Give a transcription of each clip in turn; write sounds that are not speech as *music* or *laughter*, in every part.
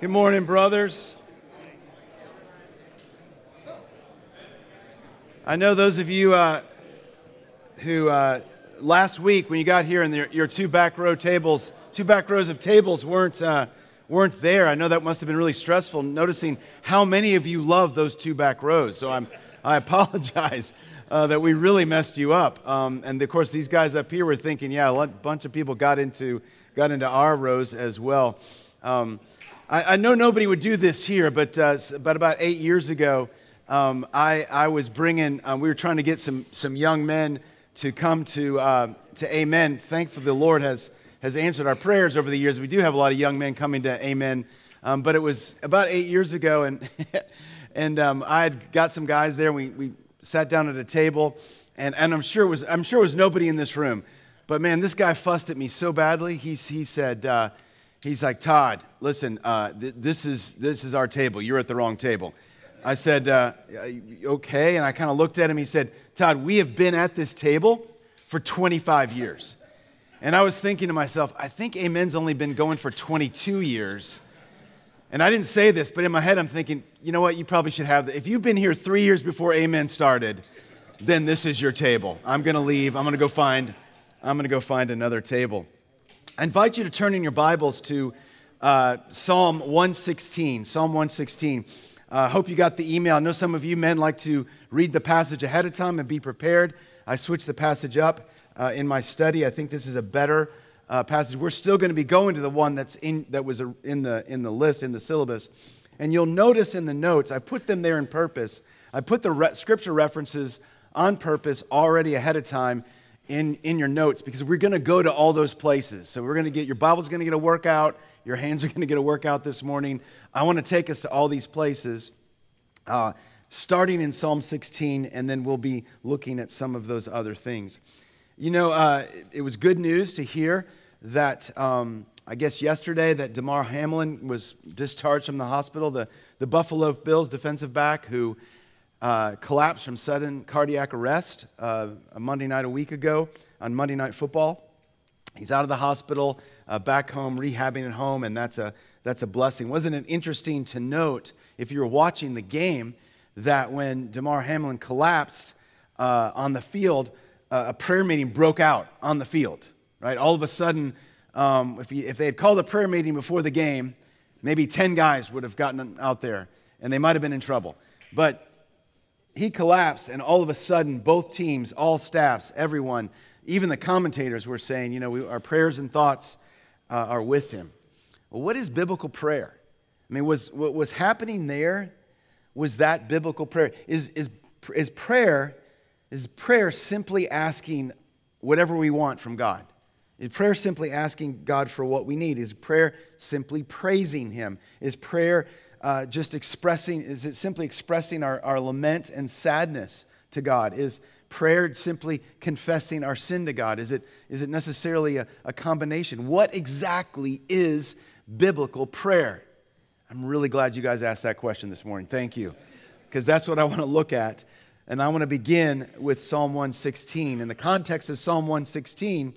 Good morning, brothers. I know those of you uh, who uh, last week, when you got here and your, two back row tables, two back rows of tables weren't, uh, weren't there. I know that must have been really stressful noticing how many of you love those two back rows. So I'm, I apologize uh, that we really messed you up. Um, and of course, these guys up here were thinking, yeah, a bunch of people got into, got into our rows as well. Um, I, I, know nobody would do this here, but, uh, but about eight years ago, um, I, I was bringing, uh, we were trying to get some, some young men to come to, uh, to Amen. Thankfully, the Lord has, has answered our prayers over the years. We do have a lot of young men coming to Amen. Um, but it was about eight years ago, and, *laughs* and um, I had got some guys there. We, we sat down at a table, and, and I'm, sure it was, I'm sure it was nobody in this room. But man, this guy fussed at me so badly. He, he said, uh, he's like, Todd, listen, uh, th- this, is, this is our table. You're at the wrong table. I said, uh, okay. And I kind of looked at him. He said, Todd, we have been at this table for 25 years. And I was thinking to myself, I think Amen's only been going for 22 years. And I didn't say this, but in my head, I'm thinking, you know what? You probably should have. If you've been here three years before Amen started, then this is your table. I'm going to leave. I'm going to go find. I'm going to go find another table. I invite you to turn in your Bibles to uh, Psalm 116. Psalm 116. I uh, hope you got the email. I know some of you men like to read the passage ahead of time and be prepared. I switched the passage up uh, in my study. I think this is a better uh, passage. We're still going to be going to the one that's in, that was in the, in the list, in the syllabus. And you'll notice in the notes, I put them there in purpose. I put the re- scripture references on purpose already ahead of time in, in your notes because we're going to go to all those places. So we're going to get, your Bible's going to get a workout. Your hands are going to get a workout this morning. I want to take us to all these places, uh, starting in Psalm 16, and then we'll be looking at some of those other things. You know, uh, it was good news to hear that, um, I guess yesterday, that Damar Hamlin was discharged from the hospital, the, the Buffalo Bills defensive back who uh, collapsed from sudden cardiac arrest uh, a Monday night a week ago on Monday Night Football. He's out of the hospital uh, back home, rehabbing at home, and that's a, that's a blessing. Wasn't it interesting to note, if you were watching the game, that when Damar Hamlin collapsed uh, on the field, uh, a prayer meeting broke out on the field, right? All of a sudden, um, if, he, if they had called a prayer meeting before the game, maybe 10 guys would have gotten out there, and they might have been in trouble. But he collapsed, and all of a sudden, both teams, all staffs, everyone, even the commentators were saying, you know, we, our prayers and thoughts uh, are with him. Well, what is biblical prayer? I mean, was what was happening there? Was that biblical prayer? Is, is, is prayer is prayer simply asking whatever we want from God? Is prayer simply asking God for what we need? Is prayer simply praising Him? Is prayer uh, just expressing, is it simply expressing our, our lament and sadness to God? Is prayer simply confessing our sin to God? Is it, is it necessarily a, a combination? What exactly is biblical prayer? I'm really glad you guys asked that question this morning. Thank you. Because that's what I want to look at. And I want to begin with Psalm 116. In the context of Psalm 116,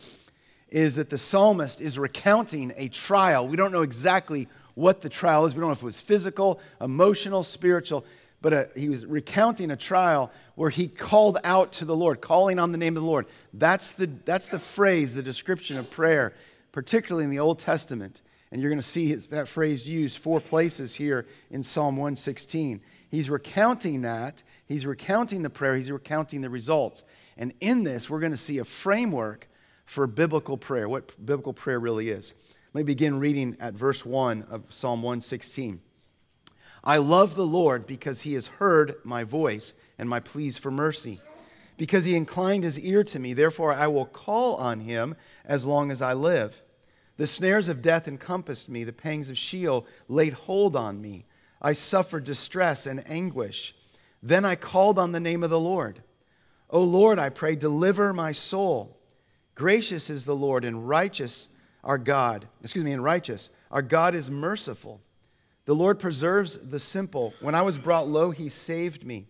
is that the psalmist is recounting a trial. We don't know exactly what the trial is. We don't know if it was physical, emotional, spiritual, but a, uh, he was recounting a trial where he called out to the Lord, calling on the name of the Lord. That's the, that's the phrase, the description of prayer, particularly in the Old Testament. And you're going to see his, that phrase used four places here in Psalm 116. He's recounting that. He's recounting the prayer. He's recounting the results. And in this, we're going to see a framework for biblical prayer, what biblical prayer really is. Let me begin reading at verse 1 of Psalm 116. I love the Lord because he has heard my voice and my pleas for mercy. Because he inclined his ear to me, therefore I will call on him as long as I live. The snares of death encompassed me, the pangs of Sheol laid hold on me. I suffered distress and anguish. Then I called on the name of the Lord. O Lord, I pray, deliver my soul. Gracious is the Lord and righteous our God, excuse me, and righteous. Our God is merciful. The Lord preserves the simple. When I was brought low, he saved me.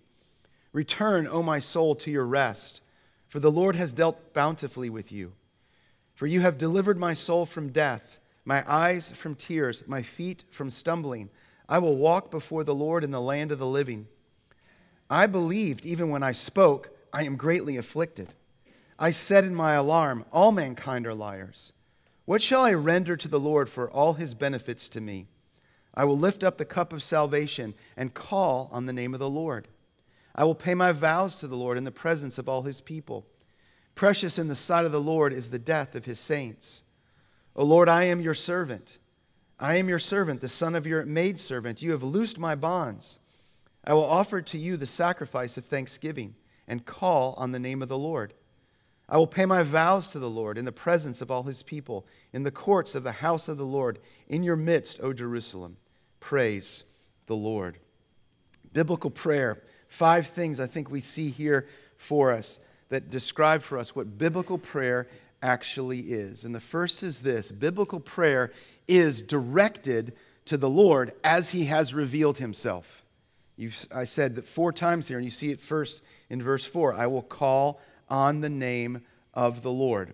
Return, O my soul, to your rest, for the Lord has dealt bountifully with you. For you have delivered my soul from death, my eyes from tears, my feet from stumbling. I will walk before the Lord in the land of the living. I believed even when I spoke, I am greatly afflicted. I said in my alarm, All mankind are liars. What shall I render to the Lord for all his benefits to me? I will lift up the cup of salvation and call on the name of the Lord. I will pay my vows to the Lord in the presence of all his people. Precious in the sight of the Lord is the death of his saints. O Lord, I am your servant. I am your servant, the son of your maidservant. You have loosed my bonds. I will offer to you the sacrifice of thanksgiving and call on the name of the Lord. I will pay my vows to the Lord in the presence of all his people, in the courts of the house of the Lord, in your midst, O Jerusalem. Praise the Lord. Biblical prayer. Five things I think we see here for us that describe for us what biblical prayer actually is. And the first is this biblical prayer is directed to the Lord as he has revealed himself. You've, I said that four times here, and you see it first in verse 4 I will call on the name of the Lord.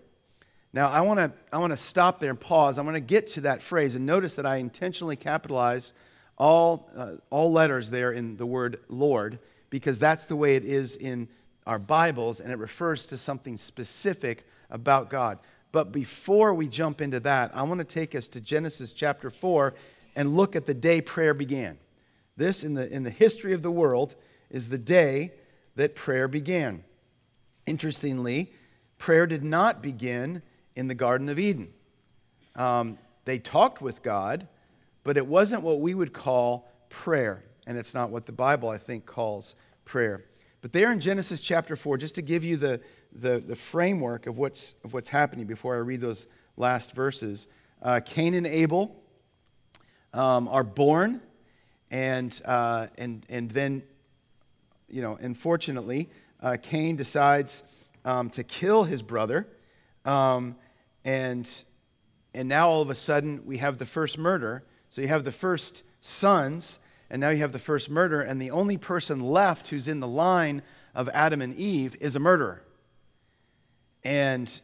Now, I want to I wanna stop there and pause. I want to get to that phrase and notice that I intentionally capitalized all, uh, all letters there in the word Lord because that's the way it is in our Bibles and it refers to something specific about God. But before we jump into that, I want to take us to Genesis chapter 4 and look at the day prayer began. This, in the, in the history of the world, is the day that prayer began. Interestingly, prayer did not begin in the Garden of Eden. Um, they talked with God, but it wasn't what we would call prayer. And it's not what the Bible, I think, calls prayer. But there in Genesis chapter 4, just to give you the, the, the framework of what's, of what's happening before I read those last verses, uh, Cain and Abel um, are born, and, uh, and, and then, you know, unfortunately, uh, Cain decides um, to kill his brother. Um, and, and now all of a sudden, we have the first murder. So you have the first sons, and now you have the first murder, and the only person left who's in the line of Adam and Eve is a murderer. And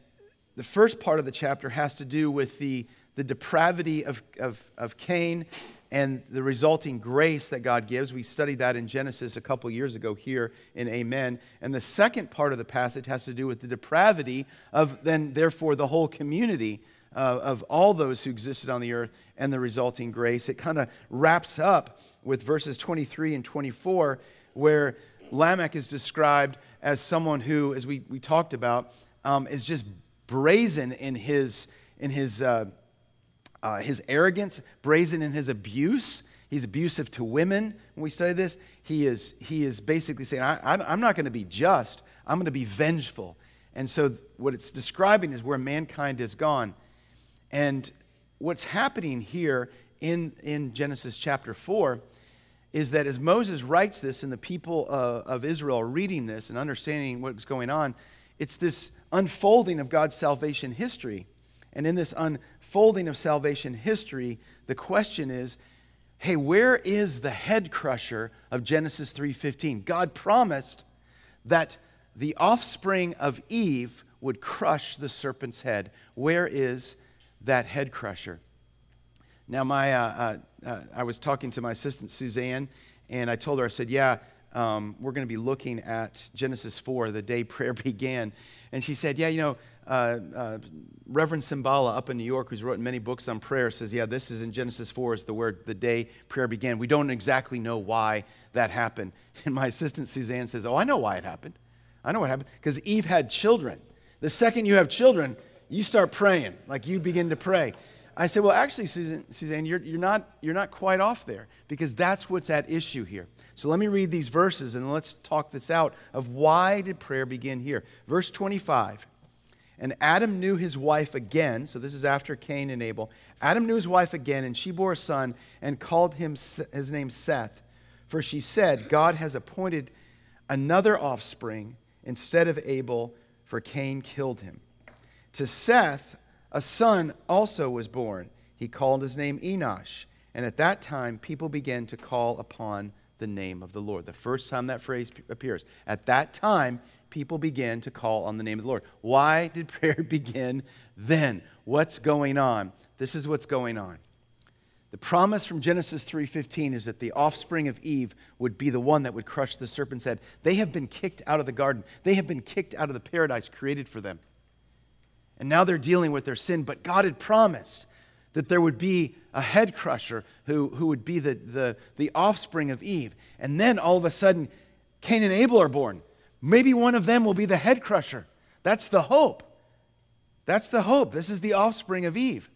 the first part of the chapter has to do with the, the depravity of, of, of Cain and the resulting grace that God gives. We studied that in Genesis a couple years ago here in Amen. And the second part of the passage has to do with the depravity of then, therefore, the whole community uh, of all those who existed on the earth and the resulting grace. It kind of wraps up with verses 23 and 24, where Lamech is described as someone who, as we, we talked about, um, is just brazen in his, in his, uh, uh, his arrogance, brazen in his abuse. He's abusive to women. When we study this, he is, he is basically saying, I, I'm not going to be just, I'm going to be vengeful. And so, what it's describing is where mankind has gone. And what's happening here in, in Genesis chapter 4 is that as Moses writes this and the people uh, of Israel are reading this and understanding what's going on, it's this unfolding of God's salvation history. And in this unfolding of salvation history, the question is, hey, where is the head crusher of Genesis 3:15? God promised that the offspring of Eve would crush the serpent's head. Where is that head crusher? Now, my, uh, uh, uh, I was talking to my assistant Suzanne, and I told her, I said, yeah, um, we're going to be looking at Genesis 4, the day *laughs* prayer began. And she said, Yeah, you know, uh, uh, Reverend Cymbala up in New York, who's written many books on prayer, says, Yeah, this is in Genesis 4, is the word the day prayer began. We don't exactly know why that happened. *laughs* And my assistant Suzanne says, Oh, I know why it happened. I know what happened. Because Eve had children. The second you have children, you start praying, like you begin to pray. I said, Well, actually, Suzanne, Suzanne you're, you're, not, you're not quite off there because that's what's at issue here. So let me read these verses and let's talk this out of why did prayer begin here. Verse 25. And Adam knew his wife again. So this is after Cain and Abel. Adam knew his wife again, and she bore a son and called him his name Seth. For she said, God has appointed another offspring instead of Abel, for Cain killed him. To Seth, a son also was born. He called his name Enosh. And at that time, people began to call upon the name of the Lord. The first time that phrase appears. At that time, people began to call on the name of the Lord. Why did *laughs* prayer begin then? what's going on. This is what's going on. The promise from Genesis 3:15 is that the offspring of Eve would be the one that would crush the serpent's head. They have been kicked out of the garden. They have been kicked out of the paradise created for them. And now they're dealing with their sin, but God had promised that there would be a head crusher who, who would be the, the, the offspring of Eve. And then all of a sudden, Cain and Abel are born. Maybe one of them will be the head crusher. That's the hope. That's the hope. This is the offspring of Eve.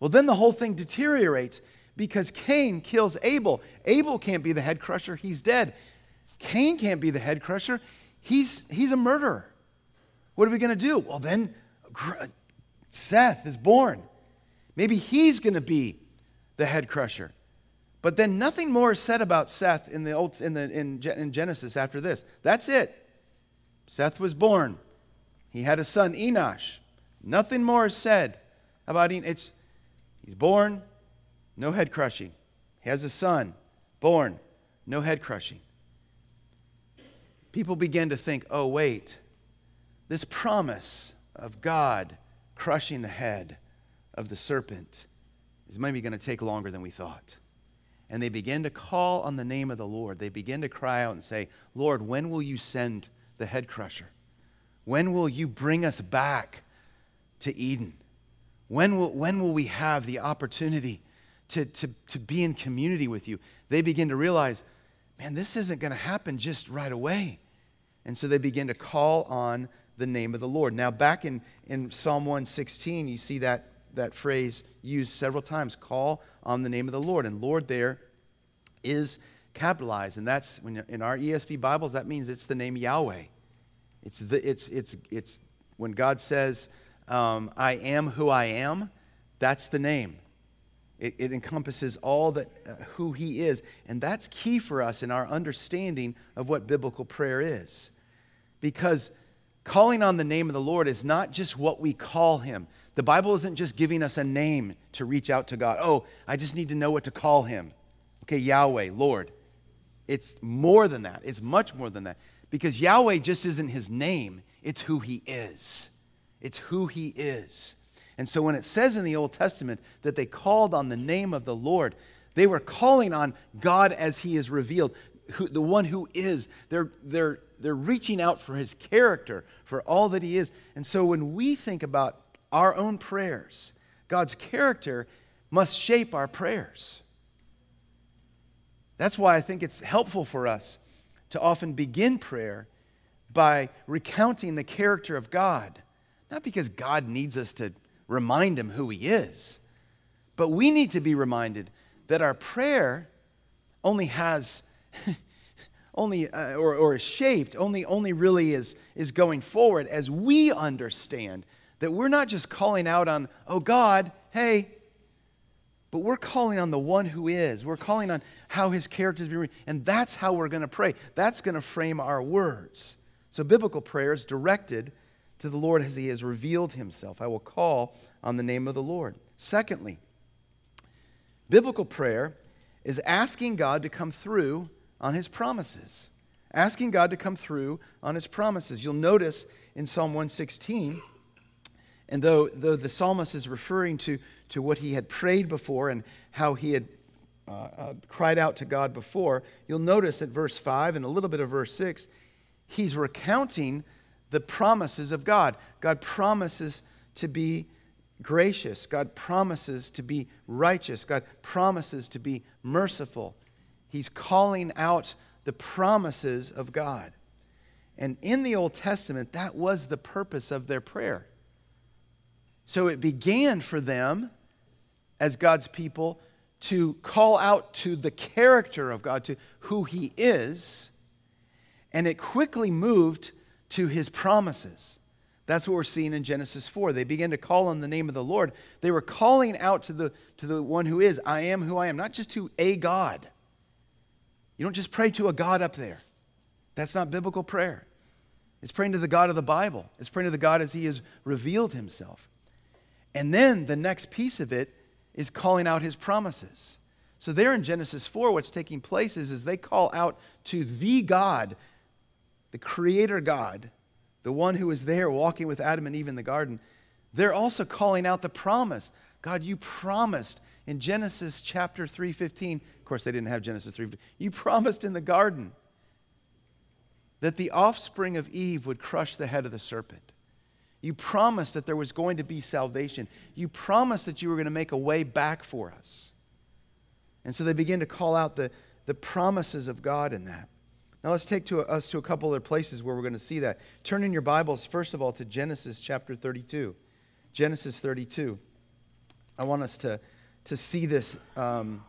Well, then the whole thing deteriorates because Cain kills Abel. Abel can't be the head crusher, he's dead. Cain can't be the head crusher, he's, he's a murderer. What are we going to do? Well, then Seth is born. Maybe he's going to be the head crusher. But then nothing more is said about Seth in, the old, in, the, in, in Genesis after this. That's it. Seth was born. He had a son, Enosh. Nothing more is said about Enosh. He's born, no head crushing. He has a son, born, no head crushing. People begin to think, oh, wait, this promise of God crushing the head of the serpent is maybe going to take longer than we thought. And they begin to call on the name of the Lord. They begin to cry out and say, Lord, when will you send the head crusher? When will you bring us back to Eden? When will, when will we have the opportunity to, to, to be in community with you? They begin to realize, man, this isn't going to happen just right away. And so they begin to call on the name of the Lord. Now, back in, in Psalm 116, you see that, that phrase used several times call on the name of the Lord. And Lord there is capitalized. And that's when in our ESV Bibles, that means it's the name Yahweh. It's, the, it's, it's, it's when God says, um, I am who I am, that's the name. It, it encompasses all that uh, who He is. And that's key for us in our understanding of what biblical prayer is. Because calling on the name of the Lord is not just what we call him. The Bible isn't just giving us a name to reach out to God. Oh, I just need to know what to call him. Okay, Yahweh, Lord. It's more than that. It's much more than that. Because Yahweh just isn't his name, it's who he is. It's who he is. And so when it says in the Old Testament that they called on the name of the Lord, they were calling on God as he is revealed, who, the one who is. They're, they're they're reaching out for his character, for all that he is. And so when we think about our own prayers, God's character must shape our prayers. That's why I think it's helpful for us to often begin prayer by recounting the character of God. Not because God needs us to remind him who he is, but we need to be reminded that our prayer only has *laughs* only uh, or, or is shaped only only really is is going forward as we understand that we're not just calling out on oh god hey but we're calling on the one who is. We're calling on how his character is being read. and that's how we're going to pray. That's going to frame our words. So biblical prayer is directed to the lord as he has revealed himself. I will call on the name of the lord. Secondly biblical prayer is asking god to come through on his promises, asking God to come through on his promises. You'll notice in Psalm 116, and though, though the psalmist is referring to, to what he had prayed before and how he had uh, uh, cried out to God before, you'll notice at verse 5 and a little bit of verse 6, he's recounting the promises of God. God promises to be gracious, God promises to be righteous, God promises to be merciful. He's calling out the promises of God. And in the Old Testament, that was the purpose of their prayer. So it began for them as God's people to call out to the character of God, to who He is, and it quickly moved to His promises. That's what we're seeing in Genesis 4. They began to call on the name of the Lord. They were calling out to the, to the one who is, I am who I am, not just to a God. You don't just pray to a God up there. That's not biblical prayer. It's praying to the God of the Bible, it's praying to the God as He has revealed Himself. And then the next piece of it is calling out His promises. So, there in Genesis 4, what's taking place is, is they call out to the God, the Creator God, the one who was there walking with Adam and Eve in the garden. they're also calling out the promise. God, you promised in Genesis chapter 3:15. Of course, they didn't have Genesis 3. You promised in the garden that the offspring of Eve would crush the head of the serpent. You promised that there was going to be salvation. You promised that you were going to make a way back for us. And so they begin to call out the, the promises of God in that. Now let's take to us to a couple other places where we're going to see that. Turn in your Bibles, first of all, to Genesis chapter 32. Genesis 32. I want us to, to see this um,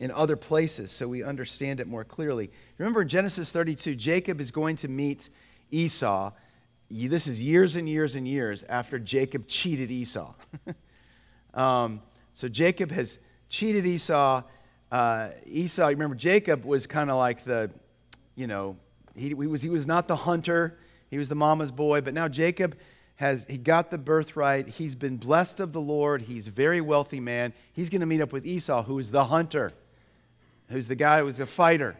in other places so we understand it more clearly. Remember in Genesis 32, Jacob is going to meet Esau. This is years and years and years after Jacob cheated Esau. *laughs* um, so Jacob has cheated Esau. Uh, Esau, remember, Jacob was kind of like the, you know, he, he, was, he was not the hunter, he was the mama's boy, but now Jacob has he got the birthright. He's been blessed of the Lord. He's a very wealthy man. He's going to meet up with Esau, who is the hunter, who's the guy who's a fighter.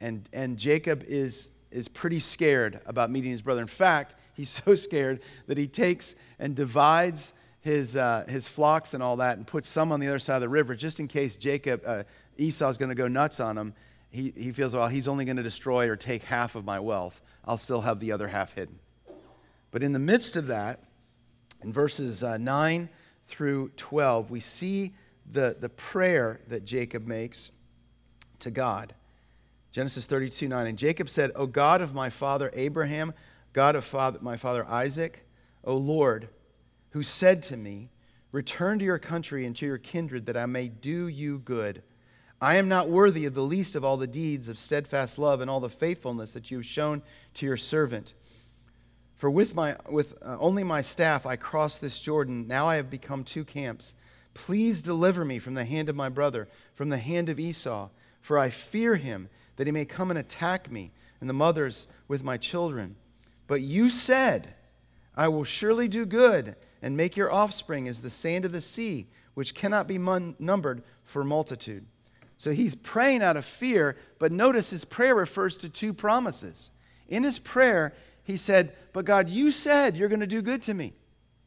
And, and Jacob is, is pretty scared about meeting his brother. In fact, he's *laughs* so scared that he takes and divides his, uh, his flocks and all that and puts some on the other side of the river just in case Jacob, uh, Esau's going to go nuts on him. He, he feels, well, he's only going to destroy or take half of my wealth. I'll still have the other half hidden. But in the midst of that, in verses uh, 9 through 12, we see the, the prayer that Jacob makes to God. Genesis 32 9. And Jacob said, O God of my father Abraham, God of father, my father Isaac, O Lord, who said to me, Return to your country and to your kindred, that I may do you good. I am not worthy of the least of all the deeds of steadfast love and all the faithfulness that you have shown to your servant. For with, my, with uh, only my staff I crossed this Jordan. Now I have become two camps. Please deliver me from the hand of my brother, from the hand of Esau, for I fear him, that he may come and attack me and the mothers with my children. But you said, I will surely do good and make your offspring as the sand of the sea, which cannot be mun- numbered for multitude. So he's praying out of fear, but notice his prayer refers to two promises. In his prayer, he said, But God, you said you're going to do good to me.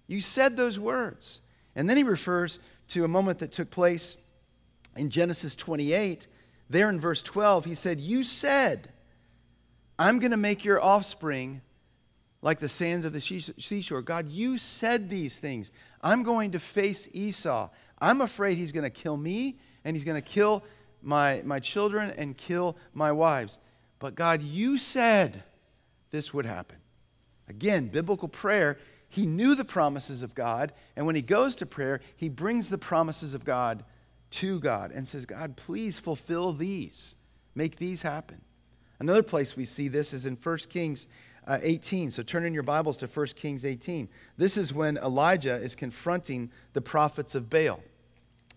You said those words. And then he refers to a moment that took place in Genesis 28. There in verse 12, he said, You said, I'm going to make your offspring like the sands of the seashore. God, you said these things. I'm going to face Esau. I'm afraid he's going to kill me and he's going to kill my, my children and kill my wives. But God, you said this would happen. Again, biblical prayer, he knew the promises of God, and when he goes to prayer, he brings the promises of God to God and says, God, please fulfill these, make these happen. Another place we see this is in 1 Kings uh, 18. So turn in your Bibles to 1 Kings 18. This is when Elijah is confronting the prophets of Baal.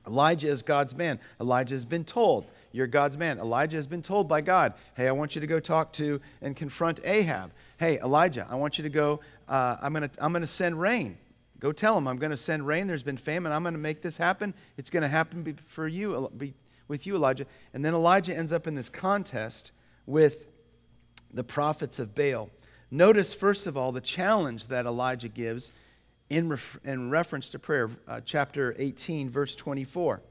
Elijah is God's man. Elijah has been told, You're God's man. Elijah has been told by God, Hey, I want you to go talk to and confront Ahab. Hey, Elijah, I want you to go, uh, I'm going to I'm going to send rain. Go tell him I'm going to send rain. There's been famine. I'm going to make this happen. It's going to happen for you, with you, Elijah. And then Elijah ends up in this contest with the prophets of Baal. Notice, first of all, the challenge that Elijah gives in, ref- in reference to prayer, uh, chapter 18, verse 24.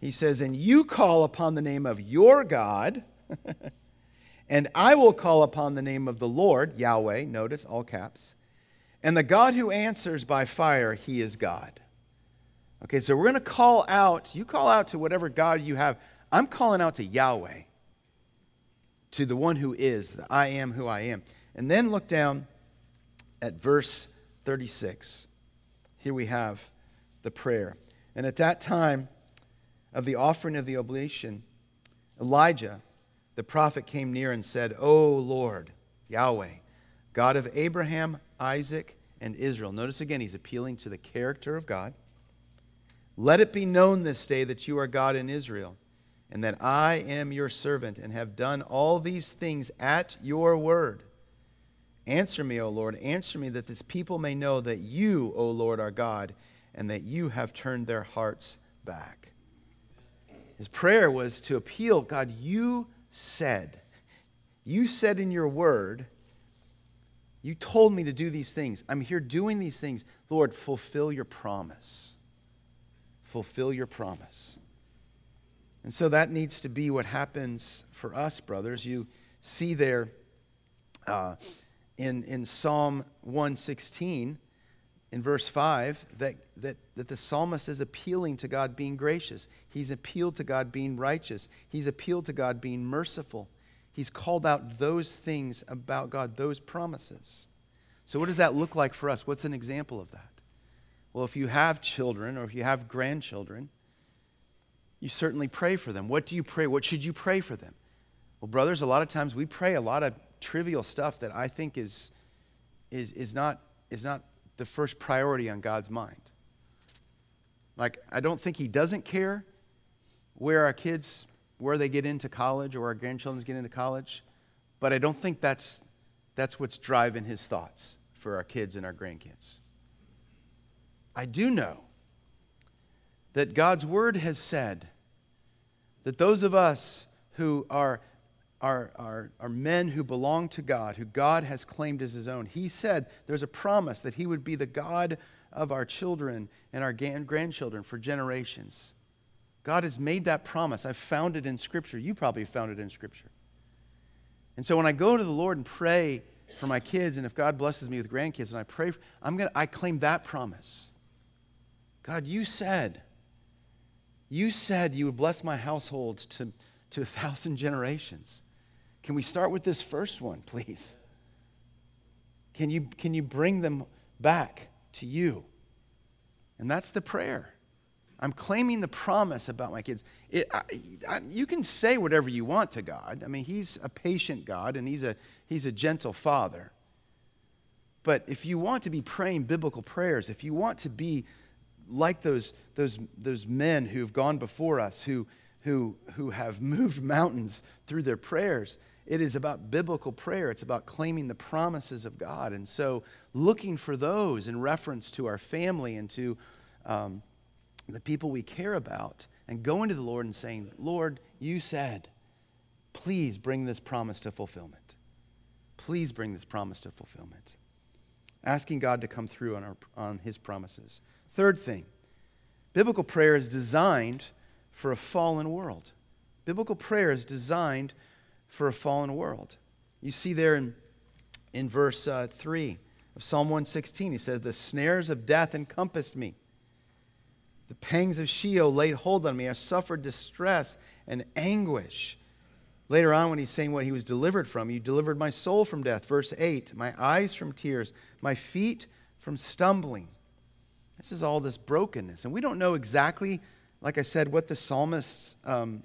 He says, And you call upon the name of your God, *laughs* and I will call upon the name of the Lord, Yahweh, notice all caps, and the God who answers by fire, he is God. Okay, so we're going to call out, you call out to whatever God you have. I'm calling out to Yahweh, to the one who is, the I am who I am. And then look down at verse 36. Here we have the prayer. And at that time of the offering of the oblation, Elijah, the prophet, came near and said, O Lord, Yahweh, God of Abraham, Isaac, and Israel. Notice again, he's appealing to the character of God. Let it be known this day that you are God in Israel, and that I am your servant, and have done all these things at your word. Answer me, O Lord, answer me, that this people may know that you, O Lord, are God, and that you have turned their hearts back. His prayer was to appeal God, you said, you said in your word You told me to do these things. I'm here doing these things. Lord, fulfill your promise. Fulfill your promise. And so that needs to be what happens for us, brothers. You see there uh, in, in Psalm 116, in verse 5, that, that, that the psalmist is appealing to God being gracious. He's appealed to God being righteous. He's appealed to God being merciful. He's called out those things about God, those promises. So, what does that look like for us? What's an example of that? Well, if you have children or if you have grandchildren, you certainly pray for them. What do you pray? What should you pray for them? Well, brothers, a lot of times we pray a lot of trivial stuff that I think is, is, is, not, is not the first priority on God's mind. Like, I don't think He doesn't care where our kids where they get into college or our grandchildren get into college, but I don't think that's, that's what's driving his thoughts for our kids and our grandkids. I do know that God's word has said that those of us who are, are, are, are men who belong to God, who God has claimed as his own, he said there's a promise that he would be the God of our children and our grandchildren for generations. God has made that promise. I've found it in Scripture. You probably found it in Scripture. And so when I go to the Lord and pray for my kids, and if God blesses me with grandkids, and I pray, I'm gonna, I claim that promise. God, you said, you said you would bless my household to, to a thousand generations. Can we start with this first one, please? Can you, can you bring them back to you? And that's the prayer. I'm claiming the promise about my kids. It, I, I, you can say whatever you want to God. I mean, He's a patient God and He's a, he's a gentle Father. But if you want to be praying biblical prayers, if you want to be like those, those, those men who've gone before us, who, who, who have *laughs* moved mountains through their prayers, it is about biblical prayer. It's about claiming the promises of God. And so, looking for those in reference to our family and to um, the people we care about and going to the Lord and saying, Lord, you said, please bring this promise to fulfillment. Please bring this promise to fulfillment. Asking God to come through on, our, on his promises. Third thing, biblical prayer is designed for a fallen world. Biblical prayer is designed for a fallen world. You see there in, in verse uh, 3 of Psalm 116, he says, The snares of death encompassed me. The pangs of Sheol laid hold on me. I suffered distress and anguish. Later on, when he's saying what he was delivered from, you delivered my soul from death. Verse 8 my eyes from tears, my feet from stumbling. This is all this brokenness. And we don't know exactly, like I said, what the psalmist's um,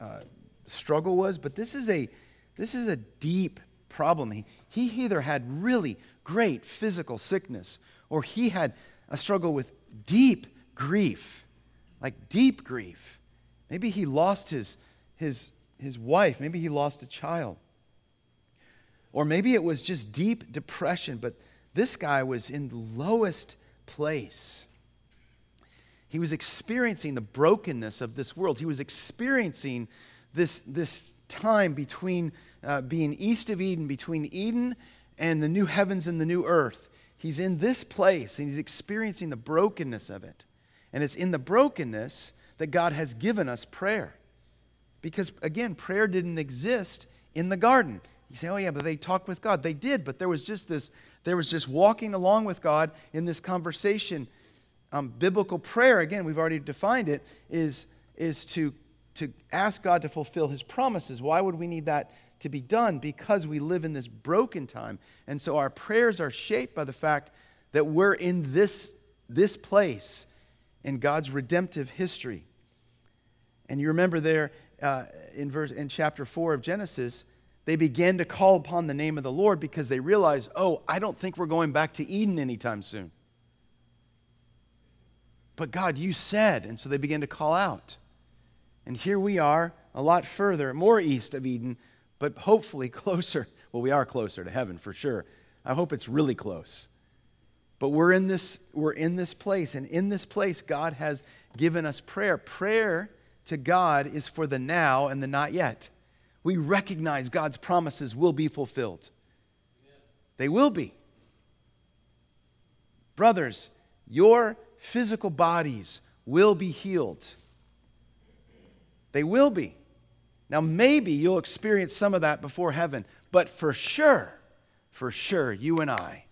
uh, struggle was, but this is a, this is a deep problem. He, he either had really great physical sickness or he had a struggle with deep grief, like deep grief. Maybe he lost his, his, his wife. Maybe he lost a child. Or maybe it was just deep depression, but this guy was in the lowest place. He was experiencing the brokenness of this world. He was experiencing this, this time between uh, being east of Eden, between Eden and the new heavens and the new earth. He's in this place and he's experiencing the brokenness of it. And it's in the brokenness that God has given us prayer. Because again, prayer didn't exist in the garden. You say, oh yeah, but they talked with God. They did, but there was just this, there was just walking along with God in this conversation. Um, biblical prayer, again, we've already defined it, is, is to, to ask God to fulfill his promises. Why would we need that to be done? Because we live in this broken time. And so our prayers are shaped by the fact that we're in this, this place in God's redemptive history. And you remember there uh, in, verse, in chapter 4 of Genesis, they began to call upon the name of the Lord because they realized, oh, I don't think we're going back to Eden anytime soon. But God, you said. And so they began to call out. And here we are, a lot further, more east of Eden, but hopefully *laughs* closer. Well, we are closer to heaven for sure. I hope it's really close. But we're in this, we're in this place, and in this place, God has given us prayer. Prayer to God is for the now and the not yet. We recognize God's promises will be fulfilled. They will be. Brothers, your physical bodies will be healed. They will be. Now, maybe you'll experience some of that before heaven, but for sure, for sure, you and I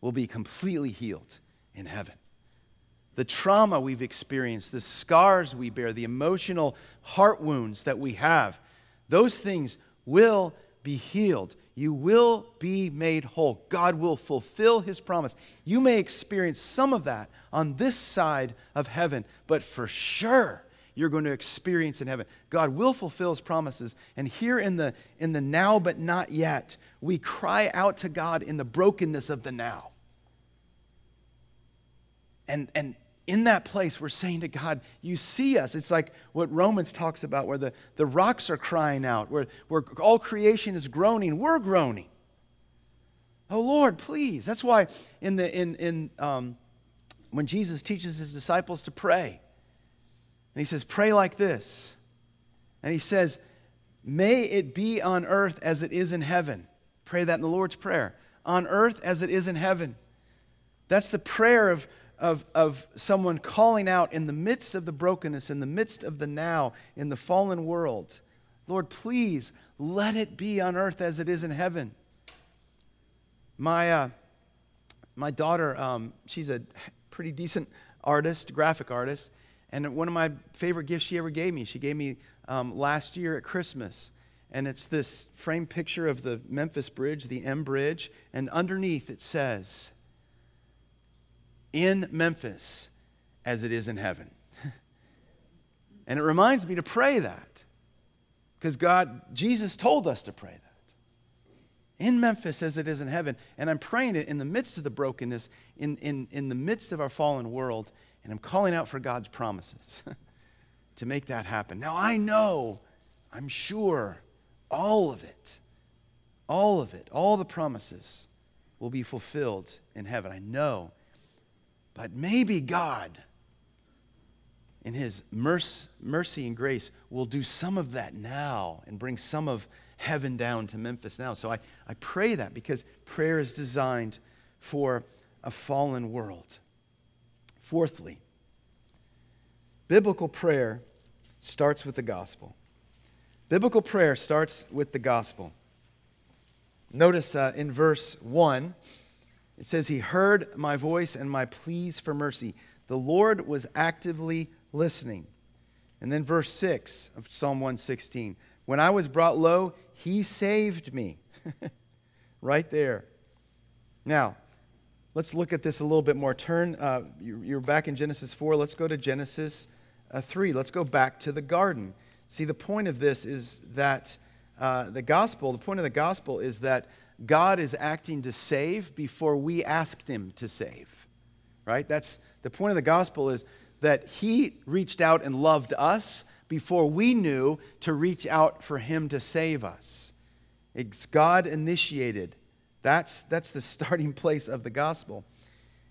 will be completely healed in heaven. The trauma we've experienced, the scars we bear, the emotional heart wounds that we have, those things will be healed. You will be made whole. God will fulfill his promise. You may experience some of that on this side of heaven, but for sure, you're going to experience in heaven. God will fulfill his promises. And here in the, in the now but not yet, we cry out to God in the brokenness of the now. And, and in that place, we're saying to God, You see us. It's like what Romans talks about, where the, the rocks are crying out, where, where all creation is groaning. We're groaning. Oh Lord, please. That's why in the, in, in, um, when Jesus teaches his disciples to pray, and he says, Pray like this. And he says, May it be on earth as it is in heaven. Pray that in the Lord's Prayer. On earth as it is in heaven. That's the prayer of, of, of someone calling out in the midst of the brokenness, in the midst of the now, in the fallen world. Lord, please let it be on earth as it is in heaven. My, uh, my daughter, um, she's a pretty decent artist, graphic artist, and one of my favorite gifts she ever gave me, she gave me um, last year at Christmas. And it's this framed picture of the Memphis Bridge, the M Bridge, and underneath it says, In Memphis as it is in heaven. *laughs* and it reminds me to pray that. Because God, Jesus told us to pray that. In Memphis as it is in heaven. And I'm praying it in the midst of the brokenness, in, in, in the midst of our fallen world, and I'm calling out for God's promises *laughs* to make that happen. Now, I know, I'm sure, all of it, all of it, all the promises will be fulfilled in heaven. I know. But maybe God, in His mercy and grace, will do some of that now and bring some of heaven down to Memphis now. So I, I pray that because prayer is designed for a fallen world. Fourthly, biblical prayer starts with the gospel. Biblical prayer starts with the gospel. Notice uh, in verse 1, it says, He heard my voice and my pleas for mercy. The Lord was actively listening. And then verse 6 of Psalm 116, When I was brought low, He saved me. *laughs* right there. Now, Let's look at this a little bit more. Turn, uh, you're back in Genesis 4. Let's go to Genesis uh, 3. Let's go back to the garden. See, the point of this is that uh, the gospel, the point of the gospel is that God is acting to save before we asked him to save. Right? That's the point of the gospel is that he reached out and loved us before we knew to reach out for him to save us. It's God initiated that's, that's the *laughs* starting place of the gospel.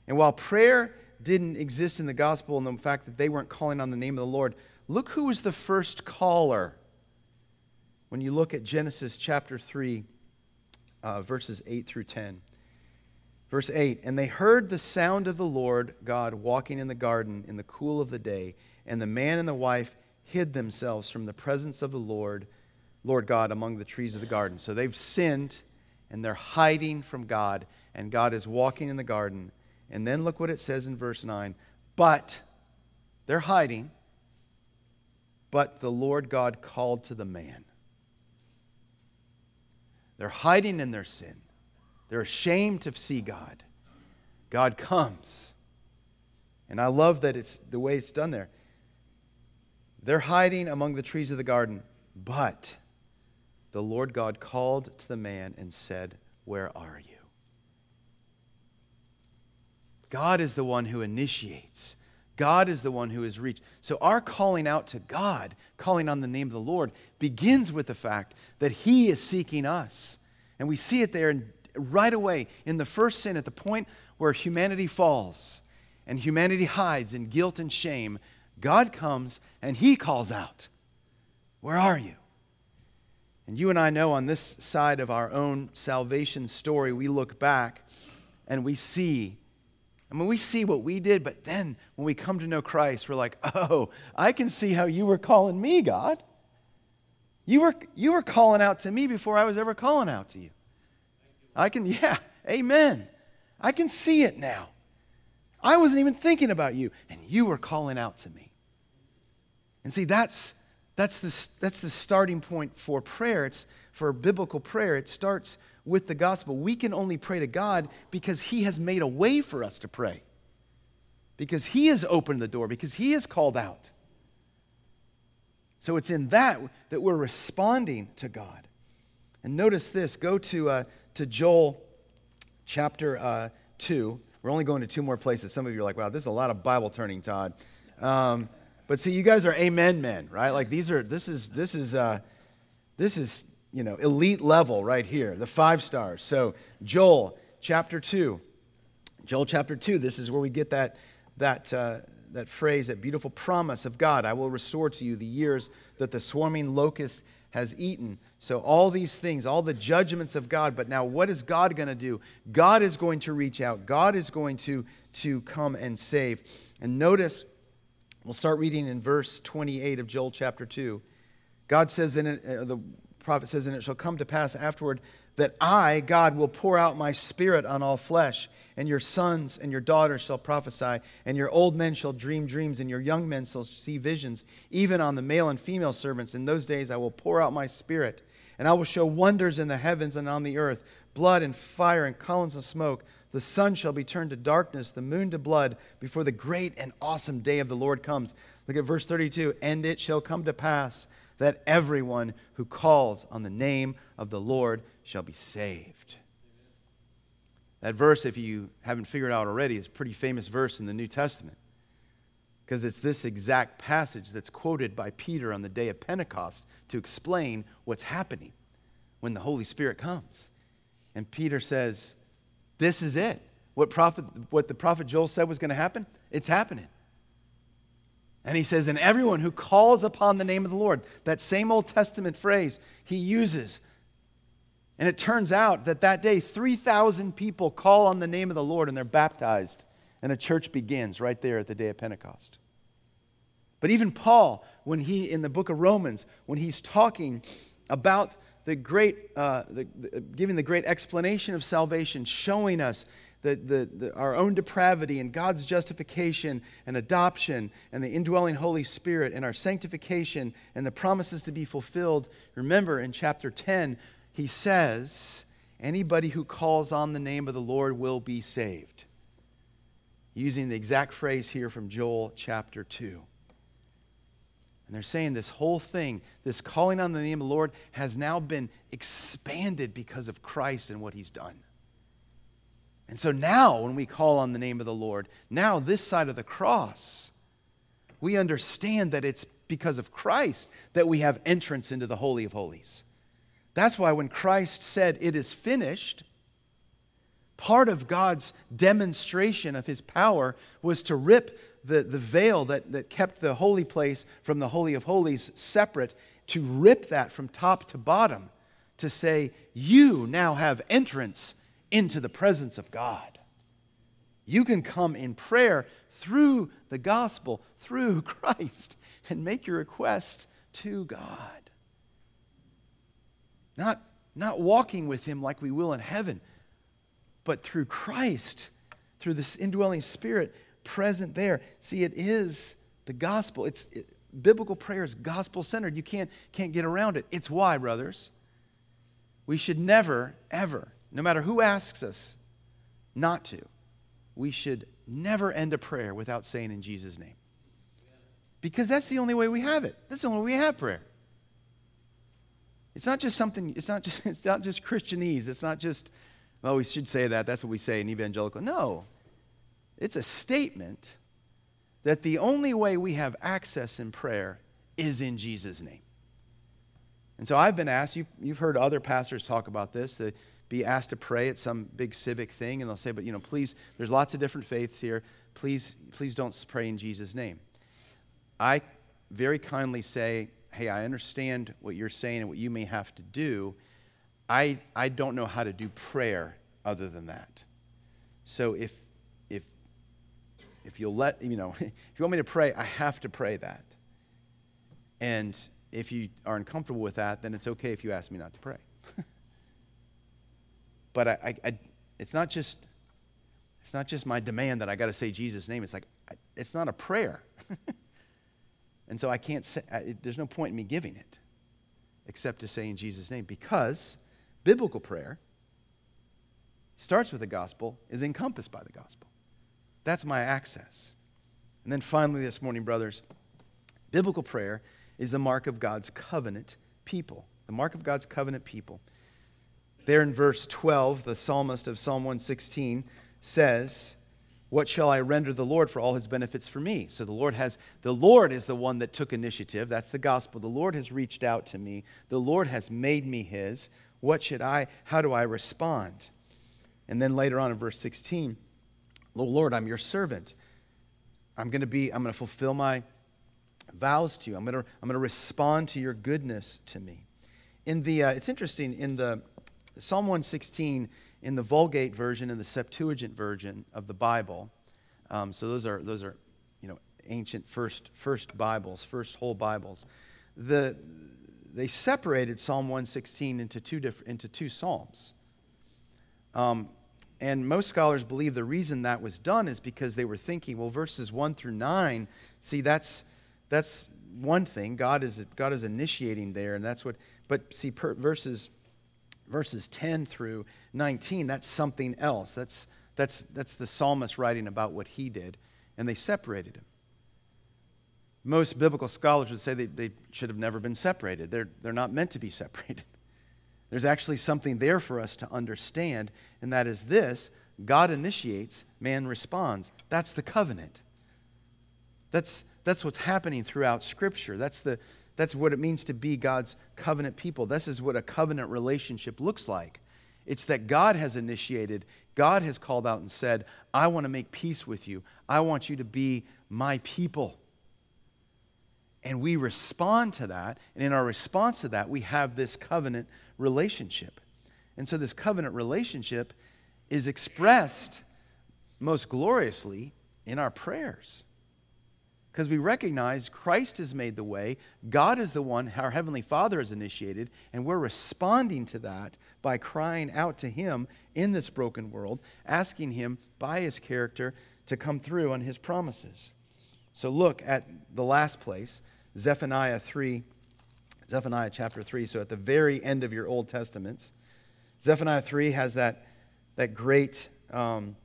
And while prayer didn't exist in the gospel and the fact that they weren't calling on the name of the Lord, look who was the first caller. When you look at Genesis chapter 3, uh, verses 8 through 10. Verse 8 And they heard the sound of the Lord God walking in the garden in the cool of the day, and the man and the wife hid themselves from the presence of the Lord, Lord God, among the trees of the garden. So they've sinned and they're hiding from God, and God is walking in the garden. And then look what it says in verse 9. But they're hiding, but the Lord God called to the man. They're hiding in their sin. They're ashamed to see God. God comes. And I love that it's the way it's done there. They're hiding among the trees of the garden, but the Lord God called to the man and said, Where are you? God is the one who initiates. God is the one who is reached. So, our calling out to God, calling on the name of the Lord, begins with the fact that He is seeking us. And we see it there right away in the first sin, at the point where humanity falls and humanity hides in guilt and shame. God comes and He calls out, Where are you? And you and I know on this side of our own salvation story, we look back and we see. I mean, we see what we did, but then when we come to know Christ, we're like, oh, I can see how you were calling me, God. You were, you were calling out to me before I was ever calling out to you. I can, yeah, amen. I can see it now. I wasn't even thinking about you, and you were calling out to me. And see, that's, that's, the, that's the starting point for prayer. It's for biblical prayer. It starts with the gospel. We can only pray to God because He has made a way for us to pray, because He has opened the door, because He has called out. So it's in that that we're responding to God. And notice this go to, uh, to Joel chapter uh, 2. We're only going to two more places. Some of you are like, wow, this is a lot of Bible turning, Todd. Um, but see, you guys are amen men, right? Like these are, this is, this is, uh, this is, you know, elite level right here, the five stars. So Joel chapter 2. Joel chapter 2, this is where we get that, that, uh, that phrase, that beautiful promise of God I will restore to you the years that the swarming locust has eaten. So, all these things, all the judgments of God, but now what is God going to do? God is going to reach out, God is going to, to come and save. And notice, we'll start reading in verse 28 of Joel chapter 2. God says, in uh, the prophet says, and it shall come to pass afterward that I, God, will pour out my spirit on all flesh, and your sons and your daughters shall prophesy, and your old men shall dream dreams, and your young men shall see visions, even on the male and female servants. In those days I will pour out my spirit, and I will show wonders in the heavens and on the earth blood and fire and columns of smoke. The sun shall be turned to darkness, the moon to blood, before the great and awesome day of the Lord comes. Look at verse 32 And it shall come to pass that everyone who calls on the name of the Lord shall be saved. That verse, if you haven't figured out already, is a pretty famous verse in the New Testament because it's this exact passage that's quoted by Peter on the day of Pentecost to explain what's happening when the Holy Spirit comes. And Peter says, This is it. What, prophet, what the prophet Joel said was going to happen, it's happening. And he says, And everyone who calls upon the name of the Lord, that same Old Testament phrase he uses and it turns out that that day, 3,000 people call on the name of the Lord and they're baptized. And a church begins right there at the day of Pentecost. But even Paul, when he, in the book of Romans, when he's talking about the great, uh, the, the, giving the great explanation of salvation, showing us the, the, the, our own depravity and God's justification and adoption and the indwelling Holy Spirit and our sanctification and the promises to be fulfilled. Remember in chapter 10, he says, anybody who calls on the name of the Lord will be saved. Using the exact phrase here from Joel chapter 2. And they're saying this whole thing, this calling on the name of the Lord, has now been expanded because of Christ and what he's done. And so now, when we call on the name of the Lord, now this side of the cross, we understand that it's because of Christ that we have entrance into the Holy of Holies. That's why when Christ said, It is finished, part of God's demonstration of his power was to rip the, the veil that, that kept the holy place from the Holy of Holies separate, to rip that from top to bottom, to say, You now have entrance into the presence of God. You can come in prayer through the gospel, through *laughs* Christ, and make your requests to God. Not, not walking with Him like we will in heaven, but through Christ, through this indwelling Spirit present there. See, it is the gospel. It's it, biblical prayer is gospel centered. You can't, can't get around it. It's why, brothers, we should never, ever, no matter who asks us not to, we should never end a prayer without saying in Jesus' name. Because that's the only way we have it. That's the only way we have prayer. It's not just something, it's not just, *laughs* it's not just Christianese. It's not just, well, we should say that. That's what we say in evangelical. No. It's a statement that the only way we have access in prayer is in Jesus' name. And so I've been asked, you've, you've heard other pastors talk about this, to be asked to pray at some big civic thing, and they'll say, but you know, please, there's lots of different faiths here. Please, please don't pray in Jesus' name. I very kindly say, hey, I understand what you're saying and what you may have to do. I, I don't know how to do prayer other than that. So if, if, if you'll let, you know, *laughs* if you want me to pray, I have to pray that. And if you are uncomfortable with that, then it's okay if you ask me not to pray. *laughs* but I, I, I, it's not just it's not just my demand that I got to say Jesus' name. It's like it's not a prayer, *laughs* and so I can't say. I, there's no point in me giving it, except to say in Jesus' name, because biblical prayer starts with the gospel, is encompassed by the gospel. That's my access. And then finally, this morning, brothers, biblical prayer is the mark of God's covenant people. The mark of God's covenant people. There in verse 12, the psalmist of Psalm 116 says, What shall I render the Lord for all his benefits for me? So the Lord has, the Lord is the one that took initiative. That's the gospel. The Lord has reached out to me. The Lord has made me his. What should I, how do I respond? And then later on in verse 16, "Oh Lord, I'm your servant. I'm going to be, I'm going to fulfill my vows to you. I'm going to, I'm going to respond to your goodness to me. In the, uh, it's interesting, in the Psalm 116, in the Vulgate version and the Septuagint version of the Bible, um, so those are, those are, you know, ancient first, first Bibles, first whole Bibles, the, they separated Psalm 116 into two, different, into two Psalms. Um, and most scholars believe the reason that was done is because they were thinking, well, verses 1 through 9, see, that's, that's one thing. God is, God is initiating there, and that's what, but see, per, verses, verses 10 through 19, that's something else. That's, that's, that's the psalmist writing about what he did, and they separated him. Most biblical scholars would say they, they should have never been separated. They're, they're not meant to be *laughs* separated. There's actually something there for us to understand, and that is this God initiates, man responds. That's the covenant. That's, that's what's happening throughout Scripture. That's, the, that's what it means to be God's covenant people. This is what a covenant relationship looks like. It's that God has initiated, God has called out and said, I want to make peace with you. I want you to be my people. And we respond to that. And in our response to that, we have this covenant relationship. And so, this covenant relationship is expressed most gloriously in our prayers because we recognize Christ has made the way, God is the one our Heavenly Father has initiated, and we're responding to that by crying out to Him in this broken world, asking Him by His character to come through on His promises. So look at the last place, Zephaniah 3, Zephaniah chapter 3. So at the very end of your Old Testaments, Zephaniah 3 has that, that great. Um,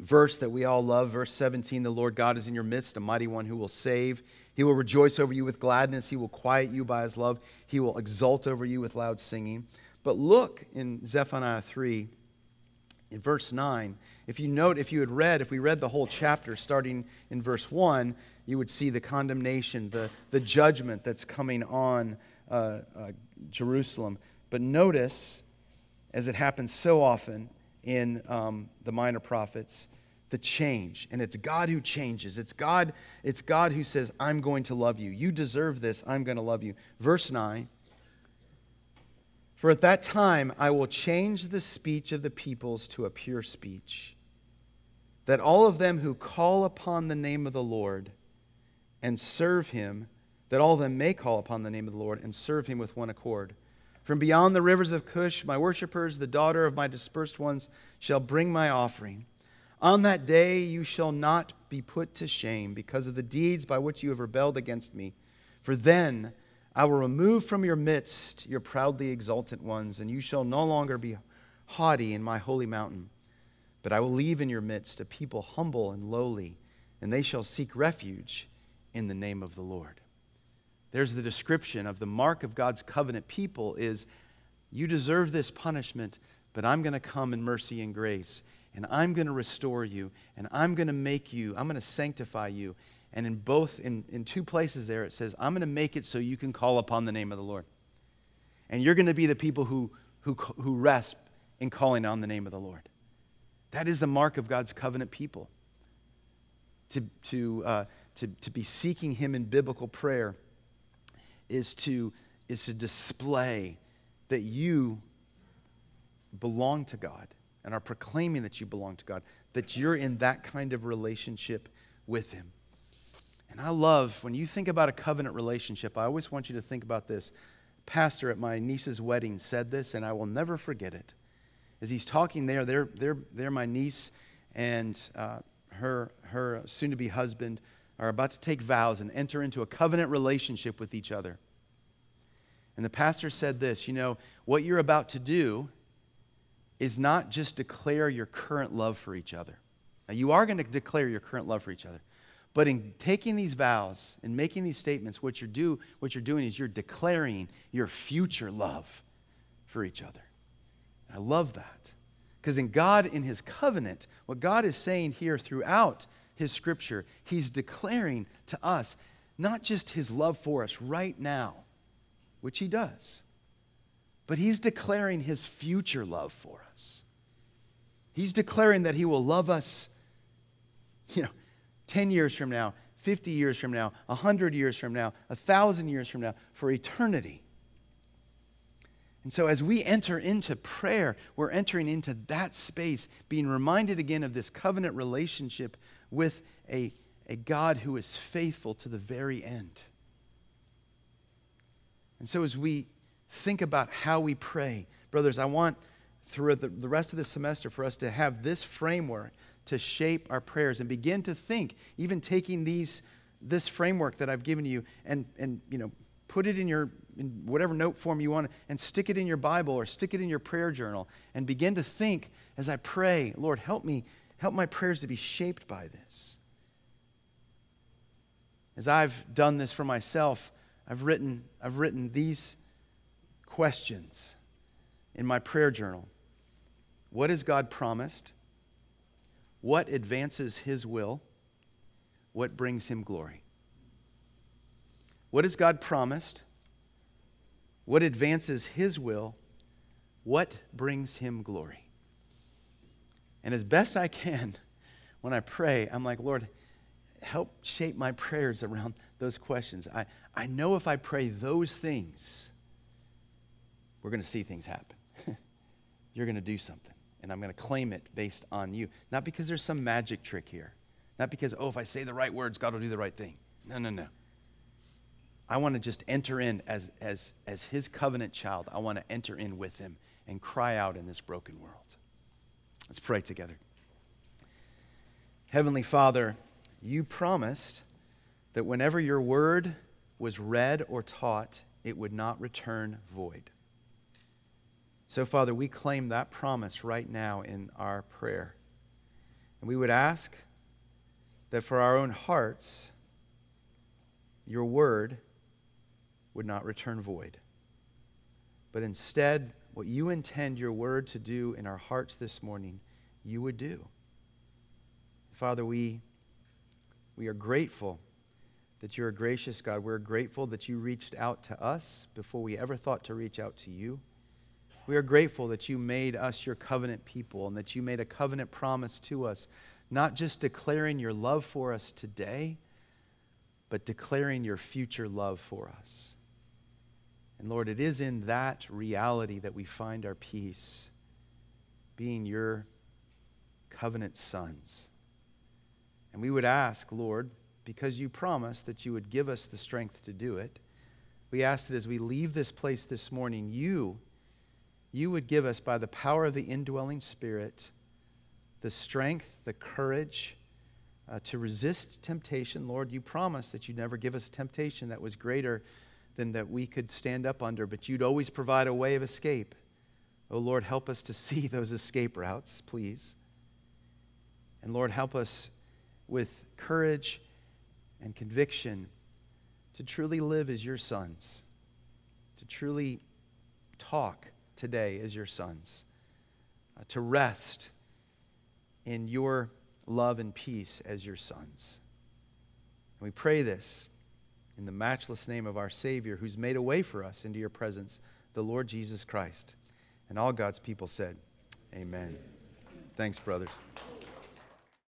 verse that we all love, verse 17 The Lord God is in your midst, a mighty one who will save. He will rejoice over you with gladness. He will quiet you by his love. He will exult over you with loud singing. But look in Zephaniah 3, in verse 9. If you note, if you had read, if we read the whole chapter starting in verse 1, you would see the condemnation, the, the judgment that's coming on uh, uh, Jerusalem. But notice, as it happens so often, in um, the minor prophets the change. And it's god who changes. It's god it's god who says i'm going to love you. You deserve this. I'm going to love you. Verse 9 for at that time i will change the speech of the peoples to a pure speech that all of them who call upon the name of the lord and serve him that all of them may call upon the name of the lord and serve him with one accord from beyond the rivers of Cush, my worshippers, the daughter of my dispersed ones, shall bring my offering. On that day you shall not be put to shame because of the deeds by which you have rebelled against me. For then I will remove from your midst your proudly exultant ones, and you shall no longer be haughty in my holy mountain. But I will leave in your midst a people humble and lowly, and they shall seek refuge in the name of the Lord. There's the description of the mark of God's covenant people is you deserve this punishment, but I'm going to come in mercy and grace, and I'm going to restore you, and I'm going to make you, I'm going to sanctify you. And in both, in, in two places there, it says, I'm going to make it so you can call upon the name of the Lord. And you're going to be the people who, who, who rest in calling on the name of the Lord. That is the mark of God's covenant people. To, to, uh, to, to be seeking Him in biblical prayer is to, is to display that you belong to God and are proclaiming that you belong to God, that you're in that kind of relationship with Him. And I love when you think about a covenant relationship, I always want you to think about this. Pastor at my niece's wedding said this, and I will never forget it. As he's talking there, they're, they're, they're my niece and uh, her, her soon to be husband are about to take vows and enter into a covenant relationship with each other. And the pastor said this You know, what you're about to do is not just declare your current love for each other. Now, you are going to declare your current love for each other. But in taking these vows and making these statements, what you're, do, what you're doing is you're declaring your future love for each other. I love that. Because in God, in His covenant, what God is saying here throughout His scripture, He's declaring to us not just His love for us right now, which He does, but He's declaring His future love for us. He's declaring that He will love us, you know, 10 years from now, 50 years from now, 100 years from now, 1,000 years from now, for eternity. And so, as we enter into prayer, we're entering into that space, being reminded again of this covenant relationship with a, a God who is faithful to the very end. And so, as we think about how we pray, brothers, I want through the, the rest of the semester for us to have this framework to shape our prayers and begin to think, even taking these, this framework that I've given you and, and you know, put it in your in whatever note form you want and stick it in your bible or stick it in your prayer journal and begin to think as i pray lord help me help my prayers to be shaped by this as i've done this for myself i've written i've written these questions in my prayer journal what has god promised what advances his will what brings him glory what has God promised? What advances His will? What brings Him glory? And as best I can, *laughs* when I pray, I'm like, Lord, help shape my prayers around those questions. I, I know if I pray those things, we're going to see things happen. *laughs* You're going to do something. And I'm going to claim it based on you. Not because there's some magic trick here. Not because, oh, if I say the right words, God will do the right thing. No, no, no. I want to just enter in as, as, as his covenant child. I want to enter in with him and cry out in this broken world. Let's pray together. Heavenly Father, you promised that whenever your word was read or taught, it would not return void. So, Father, we claim that promise right now in our prayer. And we would ask that for our own hearts, your word would not return void. But instead, what you intend your word to do in our hearts this morning, you would do. Father, we, we are grateful that you're a gracious God. We're grateful that you reached out to us before we ever thought to reach out to you. We are grateful that you made us your covenant people and that you made a covenant promise to us, not just declaring your love for us today, but declaring your future love for us. And Lord, it is in that reality that we find our peace, being your covenant sons. And we would ask, Lord, because you promised that you would give us the strength to do it, we ask that as we leave this place this morning, you, you would give us, by the power of the indwelling Spirit, the strength, the courage uh, to resist temptation. Lord, you promised that you'd never give us temptation that was greater than that we could stand up under, but you'd always provide a way of escape. Oh, Lord, help us to *laughs* see those escape routes, please. And Lord, help us with courage and conviction to truly live as your sons, to truly talk today as your sons, uh, to rest in your love and peace as your sons. And we pray this in the matchless name of our Savior, who's made a way for us into your presence, the Lord Jesus Christ. And all God's people said, Amen. Thanks, brothers.